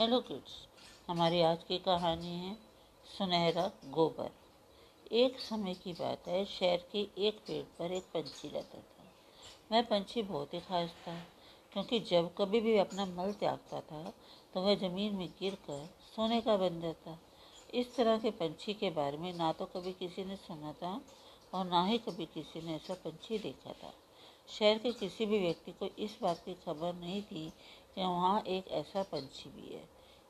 Hello kids हमारी आज की कहानी है सुनहरा गोबर। एक समय की बात है, शहर के एक पेड़ पर एक पंछी रहता था। वह पंछी बहुत ही खास था, क्योंकि जब कभी भी अपना मल त्यागता था तो वह ज़मीन में गिर कर सोने का बन जाता इस तरह के पंछी के बारे में ना तो कभी किसी ने सुना था और ना ही कभी किसी ने ऐसा पंछी देखा था। शहर के किसी भी व्यक्ति को इस बात की खबर नहीं थी वहाँ एक ऐसा पंछी भी है।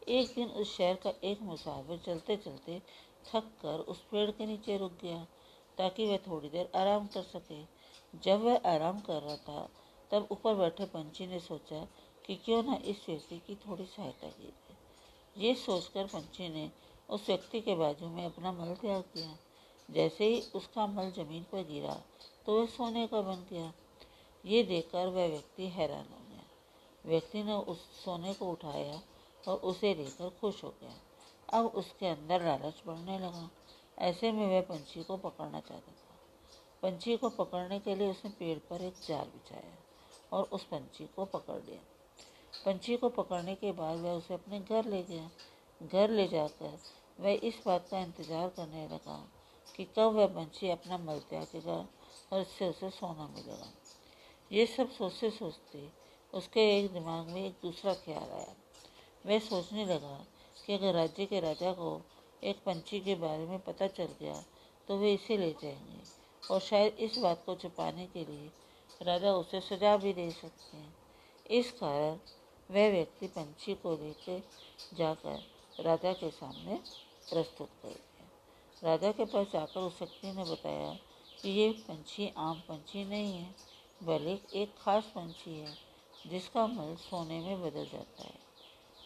एक दिन उस शहर का एक मुसाफिर चलते चलते थक कर उस पेड़ के नीचे रुक गया, ताकि वह थोड़ी देर आराम कर सके। जब वह आराम कर रहा था, तब ऊपर बैठे पंछी ने सोचा कि क्यों ना इस व्यक्ति की थोड़ी सहायता की जाए। ये सोचकर पंछी ने उस व्यक्ति के बाजू में अपना मल त्याग किया। जैसे ही उसका मल ज़मीन पर गिरा तो वह सोने का बन गया ये देखकर वह व्यक्ति हैरान हो व्यक्ति ने उस सोने को उठाया और उसे लेकर खुश हो गया। अब उसके अंदर लालच बढ़ने लगा। ऐसे में वह पंछी को पकड़ना चाहता था। पंछी को पकड़ने के लिए उसने पेड़ पर एक जाल बिछाया और उस पंछी को पकड़ लिया। पंछी को पकड़ने के बाद वह उसे अपने घर ले गया। घर ले जाकर वह इस बात का इंतज़ार करने लगा कि कब वह पंछी अपना मल त्यागेगा और इससे उसे सोना मिलेगा। ये सब सोचते सोचते उसके एक दिमाग में एक दूसरा ख्याल आया। वह सोचने लगा कि अगर राज्य के राजा को एक पंछी के बारे में पता चल गया तो वे इसे ले जाएँगे और शायद इस बात को छुपाने के लिए राजा उसे सजा भी दे सकते हैं। इस कारण वह व्यक्ति पंछी को लेकर जाकर राजा के सामने प्रस्तुत कर दिया। राजा के पास जाकर उस व्यक्ति ने बताया कि ये पंछी आम पंछी नहीं है, बल्कि एक खास पंछी है। जिसका मल सोने में बदल जाता है।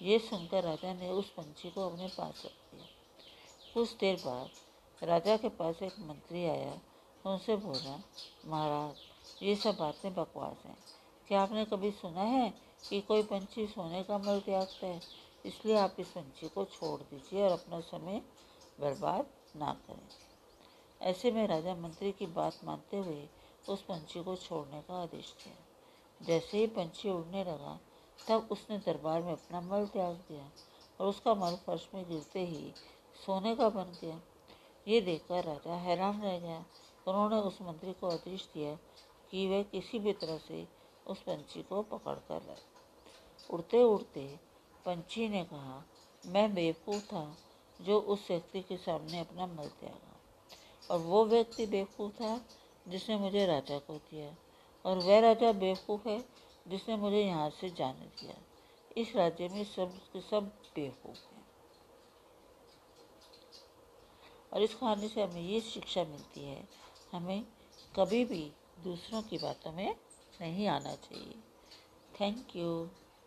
ये सुनकर राजा ने उस पंछी को अपने पास रख दिया। कुछ देर बाद राजा के पास एक मंत्री आया। उनसे बोला, महाराज, ये सब बातें बकवास हैं। क्या आपने कभी सुना है कि कोई पंछी सोने का मल त्यागता है? इसलिए आप इस पंछी को छोड़ दीजिए और अपना समय बर्बाद ना करें। ऐसे में राजा मंत्री की बात मानते हुए उस पंछी को छोड़ने का आदेश दिया। जैसे ही पंछी उड़ने लगा, तब उसने दरबार में अपना मल त्याग दिया और उसका मल फर्श में गिरते ही सोने का बन गया। ये देखकर राजा हैरान रह गया। उन्होंने उस मंत्री को आदेश दिया कि वह किसी भी तरह से उस पंछी को पकड़ कर लाए। उड़ते उड़ते पंछी ने कहा, मैं बेवकूफ़ था जो उस व्यक्ति के सामने अपना मल त्यागा और वो व्यक्ति बेवकूफ़ था जिसने मुझे राजा को दिया। और वह राजा बेवकूफ़ है जिसने मुझे यहाँ से जाने दिया। इस राज्य में सब के सब बेवकूफ़ हैं। और इस कहानी से हमें ये शिक्षा मिलती है, हमें कभी भी दूसरों की बातों में नहीं आना चाहिए। Thank you